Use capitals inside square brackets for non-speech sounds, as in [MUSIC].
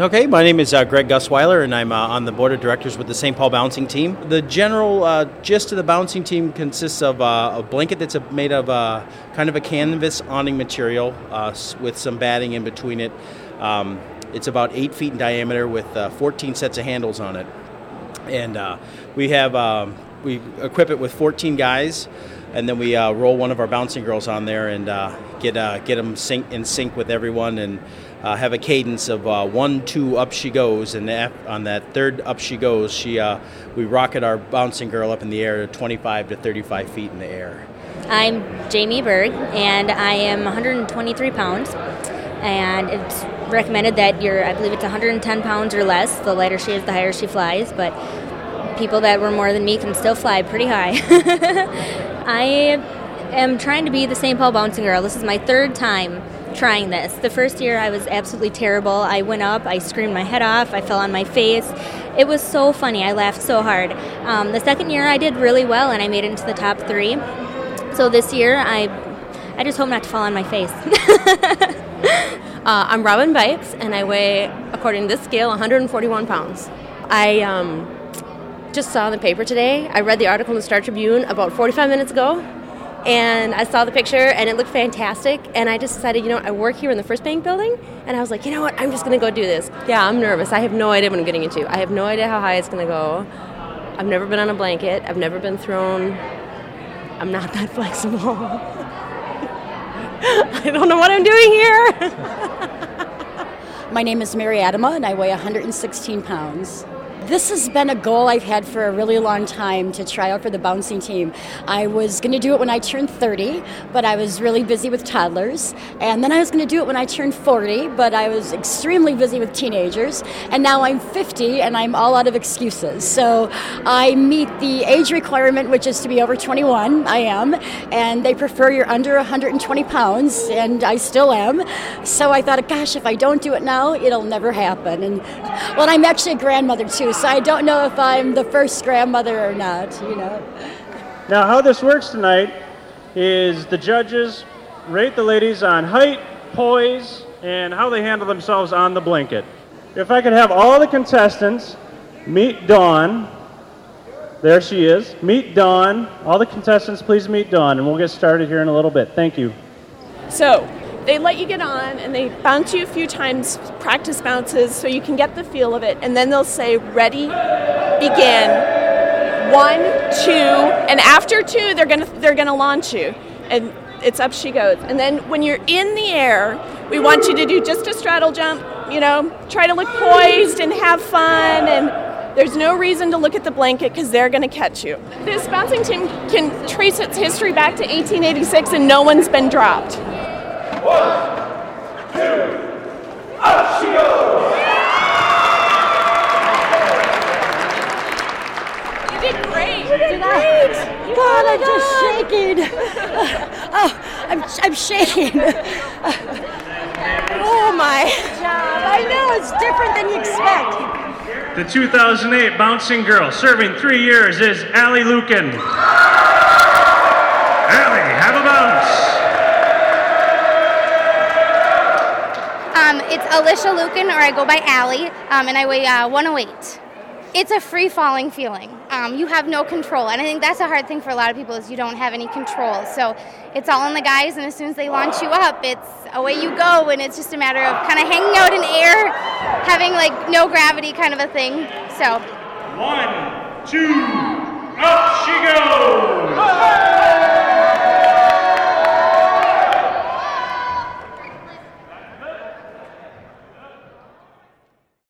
Okay, my name is uh, Greg Gusweiler, and I'm uh, on the board of directors with the St. Paul bouncing team. The general uh, gist of the bouncing team consists of uh, a blanket that's a, made of uh, kind of a canvas awning material uh, with some batting in between it. Um, it's about eight feet in diameter with 14 sets of handles on it, and we have um, we equip it with 14 guys and then we uh, roll one of our bouncing girls on there and uh, get uh, get them sync, in sync with everyone and uh, have a cadence of uh, one, two, up she goes, and on that third up she goes, she uh, we rocket our bouncing girl up in the air to 25 to 35 feet in the air. I'm Jamie Berg, and I am 123 pounds, and it's recommended that you're, I believe it's 110 pounds or less. The lighter she is, the higher she flies, but people that were more than me can still fly pretty high. [LAUGHS] I am trying to be the St. Paul bouncing girl. This is my third time trying this. The first year I was absolutely terrible. I went up, I screamed my head off, I fell on my face. It was so funny. I laughed so hard. Um, the second year I did really well and I made it into the top three. So this year I, I just hope not to fall on my face. [LAUGHS] uh, I'm Robin Bites and I weigh, according to this scale, 141 pounds. I um, just saw in the paper today. I read the article in the Star Tribune about 45 minutes ago and I saw the picture and it looked fantastic. And I just decided, you know, I work here in the First Bank building, and I was like, you know what, I'm just going to go do this. Yeah, I'm nervous. I have no idea what I'm getting into. I have no idea how high it's going to go. I've never been on a blanket. I've never been thrown. I'm not [LAUGHS] that flexible. [LAUGHS] I don't know what I'm doing here. [LAUGHS] My name is Mary Adama, and I weigh 116 pounds. This has been a goal I've had for a really long time to try out for the bouncing team. I was going to do it when I turned 30, but I was really busy with toddlers. And then I was going to do it when I turned 40, but I was extremely busy with teenagers. And now I'm 50 and I'm all out of excuses. So I meet the age requirement, which is to be over 21. I am. And they prefer you're under 120 pounds, and I still am. So I thought, gosh, if I don't do it now, it'll never happen. And well, I'm actually a grandmother too, so I don't know if I'm the first grandmother or not, you know. Now, how this works tonight is the judges rate the ladies on height, poise, and how they handle themselves on the blanket. If I could have all the contestants meet Dawn. There she is. Meet Dawn. All the contestants, please meet Dawn, and we'll get started here in a little bit. Thank you. So, they let you get on and they bounce you a few times, practice bounces, so you can get the feel of it, and then they'll say, Ready, begin. One, two, and after two, they're gonna they're gonna launch you, and it's up she goes. And then when you're in the air, we want you to do just a straddle jump. You know, try to look poised and have fun and. There's no reason to look at the blanket because they're going to catch you. This bouncing team can trace its history back to 1886 and no one's been dropped. God, I'm just shaking. [LAUGHS] oh, I'm, I'm shaking. [LAUGHS] oh my. I know, it's different than you expect. The 2008 Bouncing Girl serving three years is Allie Lukin. Allie, have a bounce. It's Alicia Lucan, or I go by Allie, um, and I weigh uh, 108. It's a free falling feeling. Um, you have no control, and I think that's a hard thing for a lot of people is you don't have any control. So it's all in the guys, and as soon as they launch you up, it's away you go, and it's just a matter of kind of hanging out in air, having like no gravity kind of a thing. So one, two, up she goes.